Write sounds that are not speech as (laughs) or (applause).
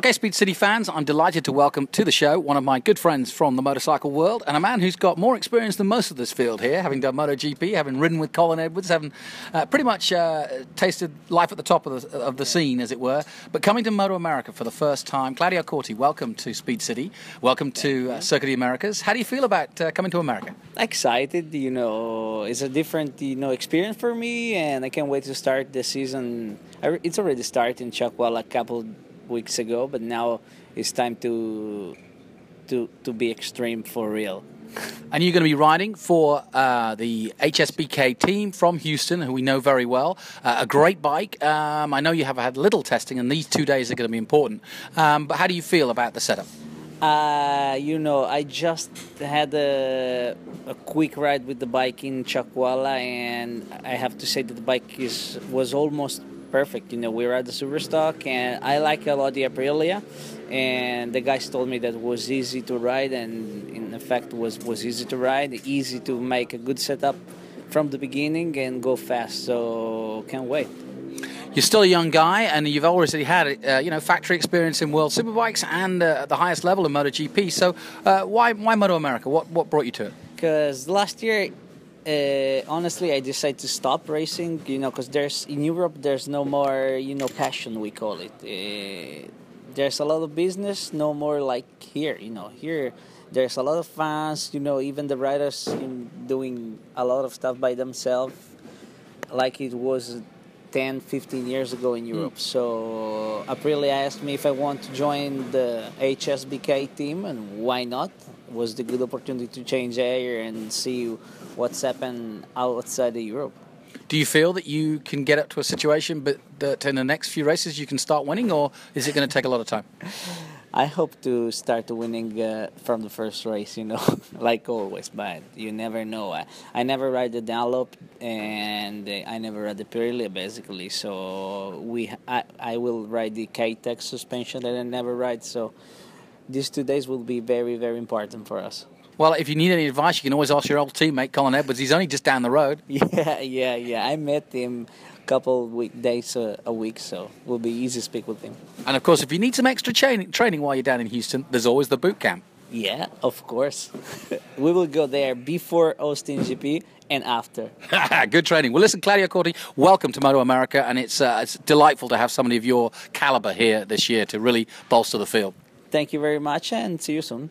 Okay, Speed City fans, I'm delighted to welcome to the show one of my good friends from the motorcycle world and a man who's got more experience than most of this field here, having done MotoGP, having ridden with Colin Edwards, having uh, pretty much uh, tasted life at the top of the, of the scene, as it were. But coming to Moto America for the first time, Claudio Corti, welcome to Speed City. Welcome to uh, Circuit of the Americas. How do you feel about uh, coming to America? Excited, you know, it's a different, you know, experience for me, and I can't wait to start the season. It's already started in Chuckwalla a couple weeks ago, but now it's time to to to be extreme for real. (laughs) And you're going to be riding for uh, the HSBK team from Houston, who we know very well. Uh, a great bike. Um, I know you have had little testing, and these two days are going to be important. Um, but how do you feel about the setup? Uh, you know, I just had a, a quick ride with the bike in Chuckwalla, and I have to say that the bike is was almost perfect. You know, we were at the Superstock, and I like a lot the Aprilia, and the guys told me that it was easy to ride, and in effect was was easy to ride, easy to make a good setup from the beginning and go fast. So can't wait. You're still a young guy, and you've already had uh, you know factory experience in World Superbikes and uh, at the highest level in MotoGP. So uh, why why Moto America? What what brought you to it? Because last year uh, honestly, I decided to stop racing. You know, because there's in Europe there's no more you know passion we call it. Uh, there's a lot of business, no more like here. You know, here there's a lot of fans. You know, even the riders doing a lot of stuff by themselves, like it was 10, 15 years ago in Europe. Mm. So Aprilia asked me if I want to join the HSBK team, and why not? Was the good opportunity to change air and see what's happened outside of Europe. Do you feel that you can get up to a situation, but that in the next few races you can start winning, or is it going to take a lot of time? I hope to start winning uh, from the first race, you know, (laughs) like always. But you never know. I, I never ride the Dunlop, and I never ride the Pirelli, basically. So we, I, I will ride the K-Tech suspension that I never ride. So these two days will be very, very important for us. Well, if you need any advice, you can always ask your old teammate Colin Edwards. He's only just down the road. (laughs) Yeah, yeah, yeah. I met him a couple weekdays uh, a week, so it will be easy to speak with him. And of course, if you need some extra training, training while you're down in Houston, there's always the boot camp. Yeah, of course. (laughs) we will go there before Austin GP and after. (laughs) Good training. Well, listen, Claudio Corti, welcome to Moto America, and it's uh, it's delightful to have somebody of your caliber here this year to really bolster the field. Thank you very much, and see you soon.